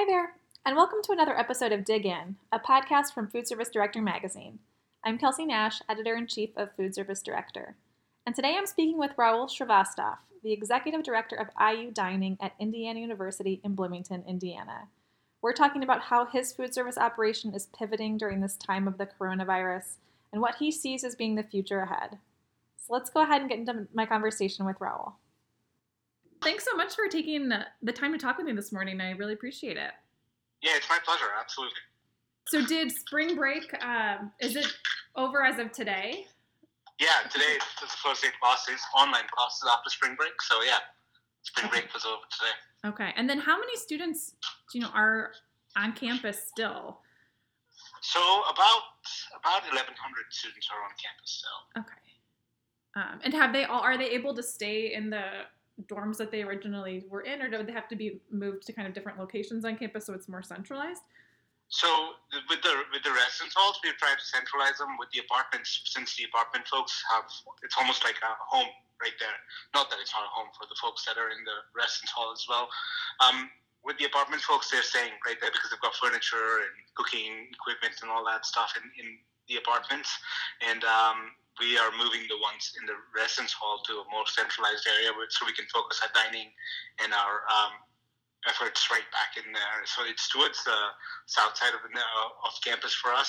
Hi there, and welcome to another episode of Dig In, a podcast from Food Service Director Magazine. I'm Kelsey Nash, editor in chief of Food Service Director, and today I'm speaking with Rahul Shrivastav, the executive director of IU Dining at Indiana University in Bloomington, Indiana. We're talking about how his food service operation is pivoting during this time of the coronavirus and what he sees as being the future ahead. So let's go ahead and get into my conversation with Rahul. Thanks so much for taking the time to talk with me this morning. I really appreciate it. Yeah, it's my pleasure. Absolutely. So, did spring break? Um, is it over as of today? Yeah, today is the first day of classes, online classes after spring break. So yeah, spring okay. break was over today. Okay, and then how many students, do you know, are on campus still? So about about eleven hundred students are on campus still. Okay. Um, and have they all? Are they able to stay in the dorms that they originally were in, or do they have to be moved to kind of different locations on campus so it's more centralized? So with the with the residence halls, we're trying to centralize them. With the apartments, since the apartment folks have, it's almost like a home right there. Not that it's not a home for the folks that are in the residence hall as well. Um, with the apartment folks, they're staying right there because they've got furniture and cooking equipment and all that stuff in, in the apartments. And um, we are moving the ones in the residence hall to a more centralized area so we can focus our dining and our um, efforts right back in there. So it's towards the south side of, the, uh, of campus for us,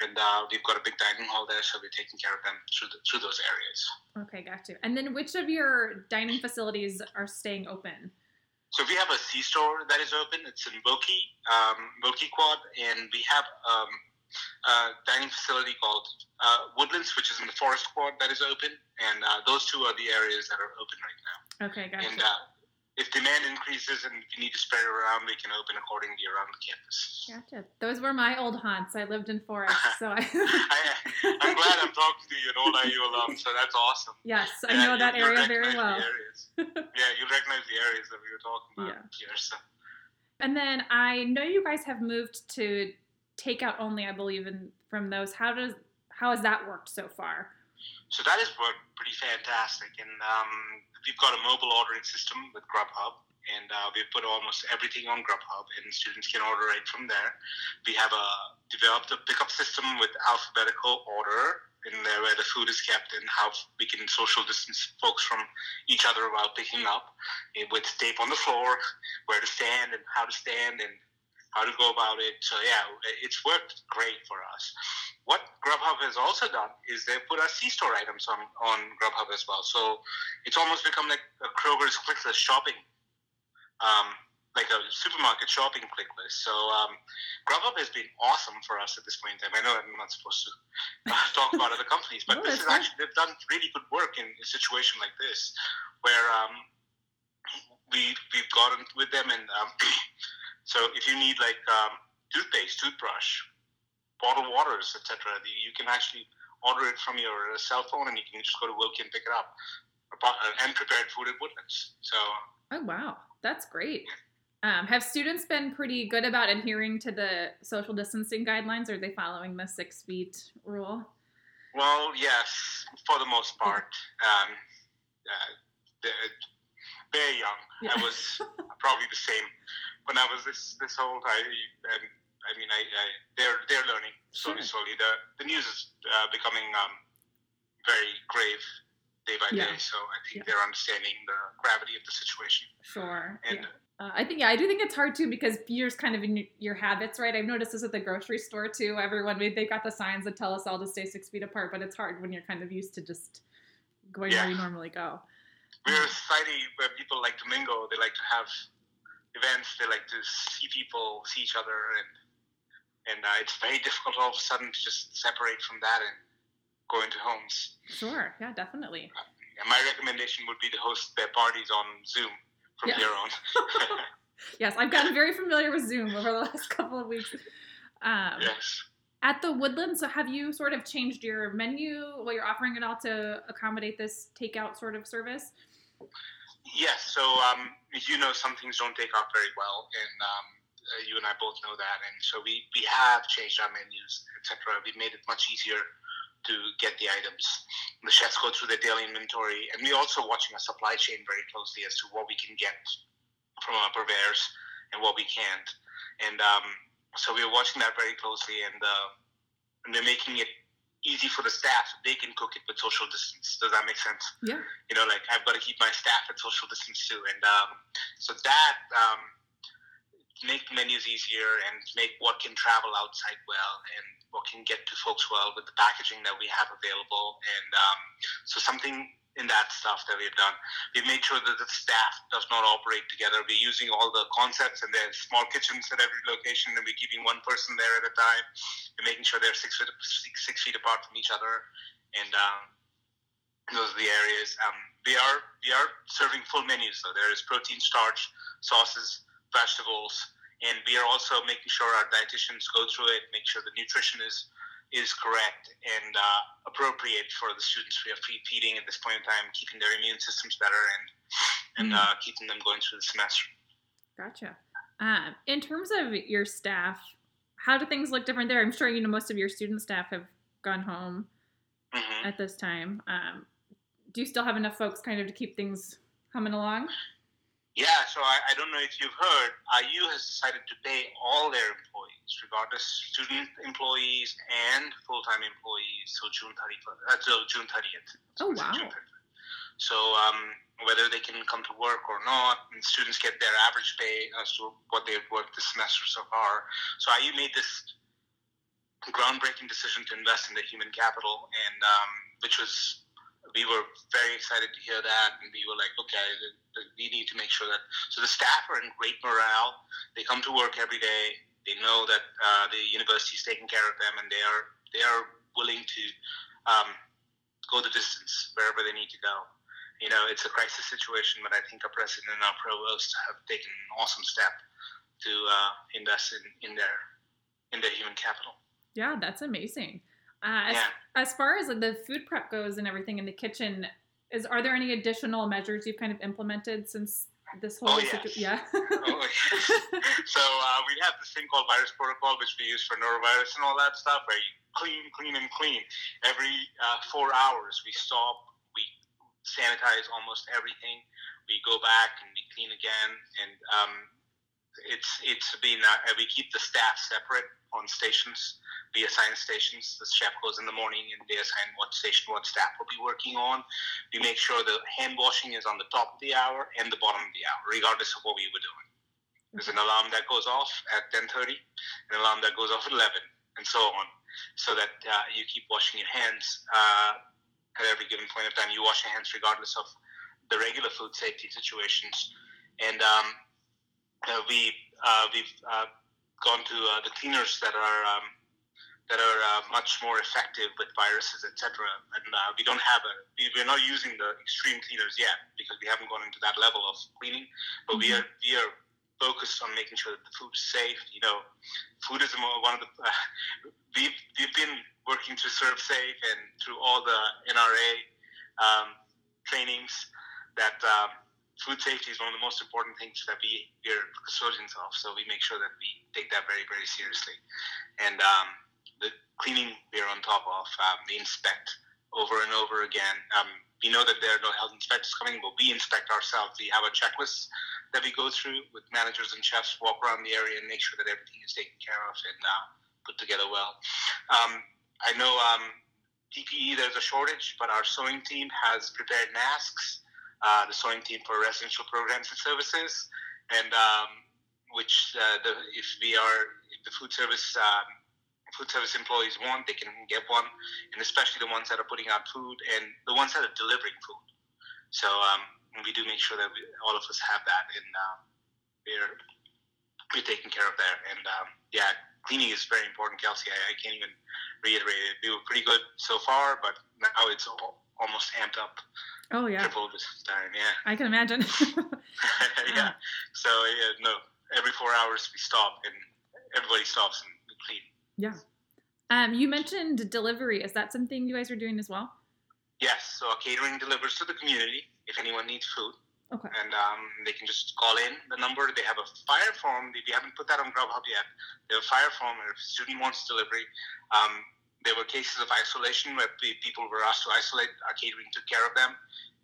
and uh, we've got a big dining hall there, so we're taking care of them through the, through those areas. Okay, got you. And then which of your dining facilities are staying open? So we have a C store that is open. It's in Boki, um, Boki Quad, and we have um, uh, dining facility called uh, Woodlands, which is in the Forest Quad that is open, and uh, those two are the areas that are open right now. Okay, gotcha. And uh, if demand increases and you need to spread it around, we can open accordingly around the campus. Gotcha. Those were my old haunts. I lived in Forest, so I. I am glad I'm talking to you, an old IU alum. So that's awesome. Yes, I yeah, know that area very well. yeah, you recognize the areas that we were talking about yeah. here. So. And then I know you guys have moved to takeout only, I believe, in from those. How does how has that worked so far? So that has worked pretty fantastic, and um, we've got a mobile ordering system with Grubhub, and uh, we've put almost everything on Grubhub, and students can order right from there. We have a developed a pickup system with alphabetical order in there where the food is kept and how we can social distance folks from each other while picking up eh, with tape on the floor, where to stand and how to stand and how to go about it. So yeah, it's worked great for us. What Grubhub has also done is they put our C-store items on, on Grubhub as well. So it's almost become like a Kroger's click list shopping, um, like a supermarket shopping click list. So um, Grubhub has been awesome for us at this point in time. I know I'm not supposed to uh, talk about other companies, but no, this is actually they've done really good work in a situation like this, where um, we we've gotten with them and. So if you need like um, toothpaste, toothbrush, bottled waters, etc., you can actually order it from your cell phone, and you can just go to Wilkie and pick it up. Uh, and prepared food at Woodlands. So. Oh wow, that's great. Um, have students been pretty good about adhering to the social distancing guidelines? Or are they following the six feet rule? Well, yes, for the most part. Um, uh, they're very young. Yeah. I was probably the same when I was this this old, I and I mean, I, I they're they're learning slowly, sure. slowly. The the news is uh, becoming um, very grave day by yeah. day. So I think yeah. they're understanding the gravity of the situation. Sure. And yeah. Uh, I think yeah, I do think it's hard too because you're kind of in your habits, right? I've noticed this at the grocery store too. Everyone they got the signs that tell us all to stay six feet apart, but it's hard when you're kind of used to just going yeah. where you normally go. We're a society where people like to mingle. They like to have events. They like to see people, see each other, and and uh, it's very difficult all of a sudden to just separate from that and go into homes. Sure. Yeah, definitely. Uh, my recommendation would be to host their parties on Zoom from yeah. here on. yes, I've gotten very familiar with Zoom over the last couple of weeks. Um, yes. At the Woodlands, so have you sort of changed your menu, what you're offering it all to accommodate this takeout sort of service? Yes. So, um, you know, some things don't take off very well, and um, uh, you and I both know that. And so we, we have changed our menus, etc. We've made it much easier to get the items. The chefs go through their daily inventory, and we're also watching our supply chain very closely as to what we can get from our purveyors and what we can't. and um, so we are watching that very closely, and, uh, and we're making it easy for the staff. They can cook it with social distance. Does that make sense? Yeah. You know, like I've got to keep my staff at social distance too, and um, so that um, make menus easier and make what can travel outside well and what can get to folks well with the packaging that we have available. And um, so something in that stuff that we've done. We've made sure that the staff does not operate together. We're using all the concepts and there's small kitchens at every location, and we're keeping one person there at a time. We're making sure they're six feet six, six feet apart from each other, and um, those are the areas. Um, we are we are serving full menus, so there is protein, starch, sauces, vegetables, and we are also making sure our dietitians go through it, make sure the nutrition is is correct and uh, appropriate for the students we are feeding at this point in time, keeping their immune systems better and and mm. uh, keeping them going through the semester. Gotcha. Uh, in terms of your staff, how do things look different there? I'm sure you know most of your student staff have gone home mm-hmm. at this time. Um, do you still have enough folks kind of to keep things humming along? Yeah, so I, I don't know if you've heard, IU has decided to pay all their employees, regardless student employees and full-time employees, till June 30th. Uh, till June 30th. Oh wow! So um, whether they can come to work or not, and students get their average pay as to what they've worked this semester so far. So IU made this groundbreaking decision to invest in the human capital, and um, which was we were very excited to hear that, and we were like, okay, we need to make sure that. So the staff are in great morale. They come to work every day. They know that uh, the university is taking care of them, and they are they are willing to um, go the distance wherever they need to go. You know, it's a crisis situation, but I think our president and our provost have taken an awesome step to uh, invest in, in their in their human capital. Yeah, that's amazing. Uh, as, yeah. as far as the food prep goes and everything in the kitchen, is are there any additional measures you've kind of implemented since this whole oh, yes. situation? Yeah. oh, yes. So uh, we have this thing called virus protocol, which we use for norovirus and all that stuff, where you clean, clean, and clean. Every uh, four hours, we stop, we sanitize almost everything. We go back and we clean again, and um, it's it's been uh, we keep the staff separate on stations we assign stations. The chef goes in the morning and they assign what station, what staff will be working on. We make sure the hand washing is on the top of the hour and the bottom of the hour, regardless of what we were doing. There's an alarm that goes off at 10:30, an alarm that goes off at 11, and so on, so that uh, you keep washing your hands uh, at every given point of time. You wash your hands regardless of the regular food safety situations, and um, uh, we uh, we've uh, gone to uh, the cleaners that are um, that are uh, much more effective with viruses, etc. And uh, we don't have a, we, we're not using the extreme cleaners yet because we haven't gone into that level of cleaning. But mm-hmm. we are we are focused on making sure that the food is safe. You know, food is one of the uh, we've we've been working to ServSafe and through all the NRA um, trainings that. Um, food safety is one of the most important things that we, are custodians of. So we make sure that we take that very, very seriously. And um, the cleaning we're on top of. Um, we inspect over and over again. Um, we know that there are no health inspectors coming, but we inspect ourselves. We have a checklist that we go through with managers and chefs, walk around the area and make sure that everything is taken care of and uh, put together well. Um, I know um, PPE, there's a shortage, but our sewing team has prepared masks, uh, the sewing team for residential programs and services, and um, which uh, the, if we are, if the food service um, food service employees want, they can get one, and especially the ones that are putting out food and the ones that are delivering food. So um, we do make sure that we, all of us have that, and uh, we're we're taking care of that. And um, yeah, cleaning is very important, Kelsey. I, I, can't even reiterate it. We were pretty good so far, but now it's all, almost amped up. Oh yeah, triple this time. Yeah, I can imagine. yeah. So yeah, no, every four hours we stop and everybody stops and we clean. Yeah. Um, you mentioned delivery. Is that something you guys are doing as well? Yes. So our catering delivers to the community if anyone needs food. Okay. And um, they can just call in the number. They have a fire form. We haven't put that on Grubhub yet. They have a fire form. If a student wants delivery, um, there were cases of isolation where people were asked to isolate. Our catering took care of them,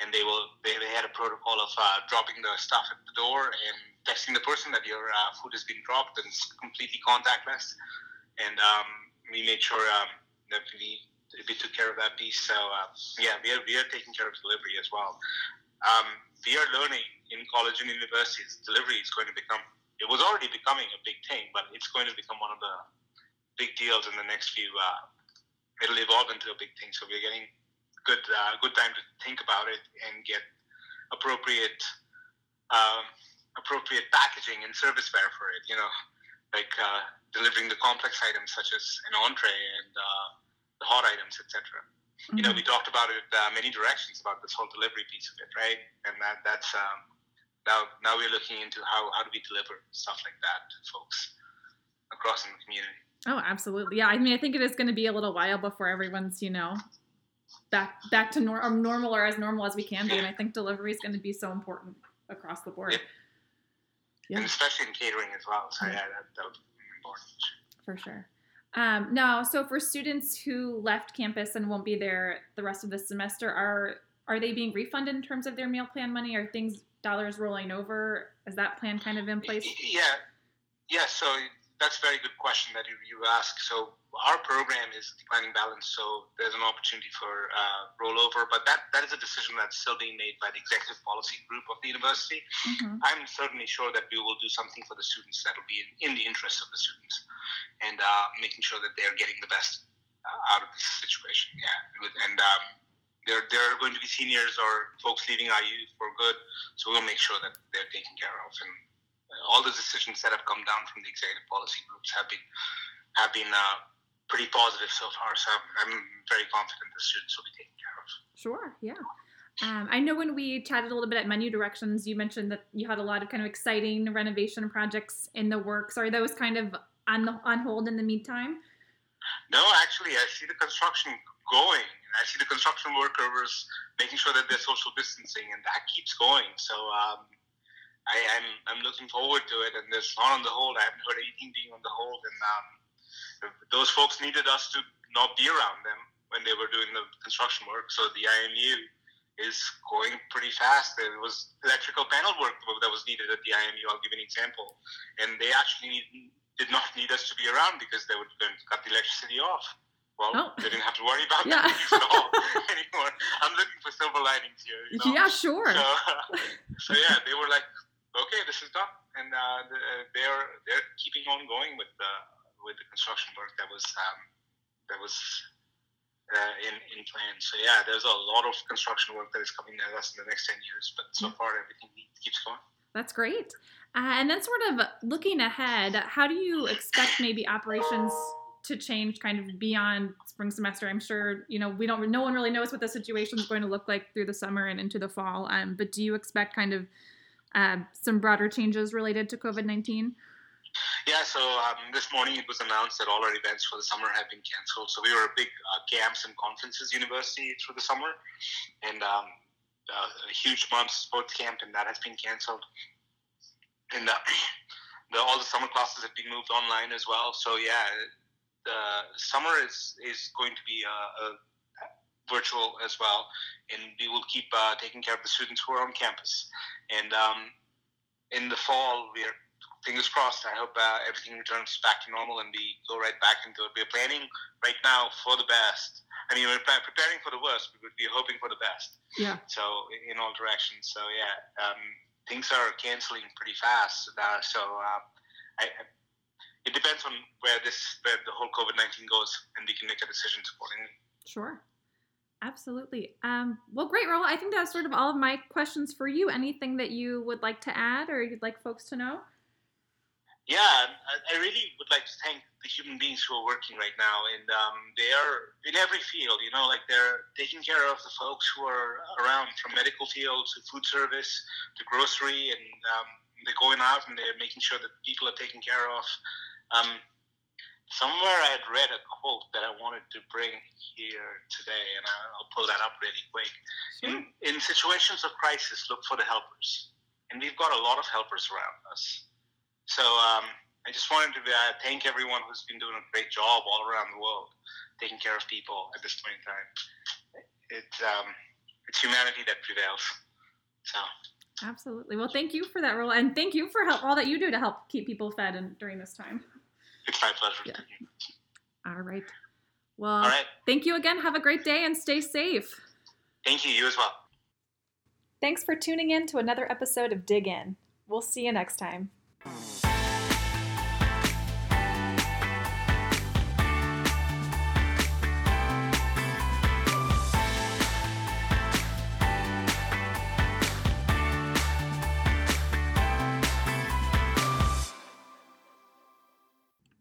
and they will they, they had a protocol of uh, dropping the stuff at the door and texting the person that your uh, food has been dropped and it's completely contactless. And um, we made sure um, that we we took care of that piece. So uh, yeah, we are we are taking care of delivery as well. Um, we are learning in college and universities. Delivery is going to become. It was already becoming a big thing, but it's going to become one of the big deals in the next few uh, it'll evolve into a big thing. So we're getting good uh, good time to think about it and get appropriate um, appropriate packaging and serviceware for it. You know, like uh, delivering the complex items such as an entree and uh, the hot items, etc. Mm-hmm. You know, mm-hmm. we talked about it uh, many directions about this whole delivery piece of it, right? And that that's um, now now we're looking into how how do we deliver stuff like that to folks across in the community. Oh, absolutely. Yeah, I mean, I think it is going to be a little while before everyone's, you know, back back to nor- normal or as normal as we can be. And I think delivery is going to be so important across the board. Yeah. yeah. And especially in catering as well. So yeah, that, that'll be important. For sure. Um, now, so for students who left campus and won't be there the rest of the semester, are are they being refunded in terms of their meal plan money? Are things dollars rolling over? Is that plan kind of in place? Yeah, yeah. So that's a very good question that you, you ask. So our program is declining balance, so there's an opportunity for uh, rollover, but that, that is a decision that's still being made by the executive policy group of the university. Mm-hmm. I'm certainly sure that we will do something for the students that will be in, in the interest of the students and uh, making sure that they're getting the best uh, out of this situation. Yeah, and um, there, there are going to be seniors or folks leaving IU for good, so we'll make sure that they're taken care of and all the decisions that have come down from the executive policy groups have been have been uh, pretty positive so far. So I'm very confident the students will be taken care of. Sure. Yeah. Um, I know when we chatted a little bit at Menu Directions, you mentioned that you had a lot of kind of exciting renovation projects in the works. Are those kind of on the, on hold in the meantime? No, actually, I see the construction going. I see the construction workers making sure that they're social distancing, and that keeps going. So um, I, am I'm, I'm looking forward to it. And there's not on the hold. I haven't heard anything being on the hold. And um, those folks needed us to not be around them when they were doing the construction work. So the IMU is going pretty fast. There was electrical panel work that was needed at the IMU. I'll give an example. And they actually need, did not need us to be around because they would cut the electricity off. Well, oh. they didn't have to worry about yeah. that at all anymore. I'm looking for silver linings here. You know? Yeah, sure. So, so yeah, they were like, okay, this is done, and uh, they're they're keeping on going with the with the construction work that was um, that was uh, in in plan. So yeah, there's a lot of construction work that is coming at us in the next ten years, but so far everything keeps going. That's great. Uh, and then, sort of looking ahead, how do you expect maybe operations to change kind of beyond spring semester? I'm sure you know we don't. No one really knows what the situation is going to look like through the summer and into the fall. Um, but do you expect kind of uh, some broader changes related to COVID 19? Yeah, so um, this morning it was announced that all our events for the summer have been canceled. So we were a big uh, camps and conferences university through the summer, and um, uh, a huge month sports camp, and that has been canceled. And uh, the, all the summer classes have been moved online as well. So yeah, the summer is is going to be a, a virtual as well, and we will keep uh, taking care of the students who are on campus. And um, in the fall, we're fingers crossed. I hope uh, everything returns back to normal and we go right back into it. We're planning right now for the best. I mean, we're preparing for the worst, but we're hoping for the best. Yeah. So in all directions. So yeah, um, things are canceling pretty fast. Uh, so uh, I, it depends on where this where the whole COVID nineteen goes, and we can make a decision accordingly. Sure. Absolutely. Um, well, great, Rahul. I think that's sort of all of my questions for you. Anything that you would like to add or you'd like folks to know? Yeah, I really would like to thank the human beings who are working right now, and um, they are in every field. You know, like they're taking care of the folks who are around, from medical field to food service to grocery, and um, they're going out and they're making sure that people are taken care of. Um, somewhere I had read a quote that I wanted to bring here today, and I'll pull that up really quick. In, in situations of crisis, look for the helpers, and we've got a lot of helpers around us. So um, I just wanted to uh, thank everyone who's been doing a great job all around the world, taking care of people at this point in time. It's um, it's humanity that prevails. So. Absolutely. Well, thank you for that Rahul, and thank you for help, all that you do to help keep people fed and during this time. It's my pleasure. Yeah. All right. Well, all right. thank you again. Have a great day and stay safe. Thank you. You as well. Thanks for tuning in to another episode of Dig In. We'll see you next time.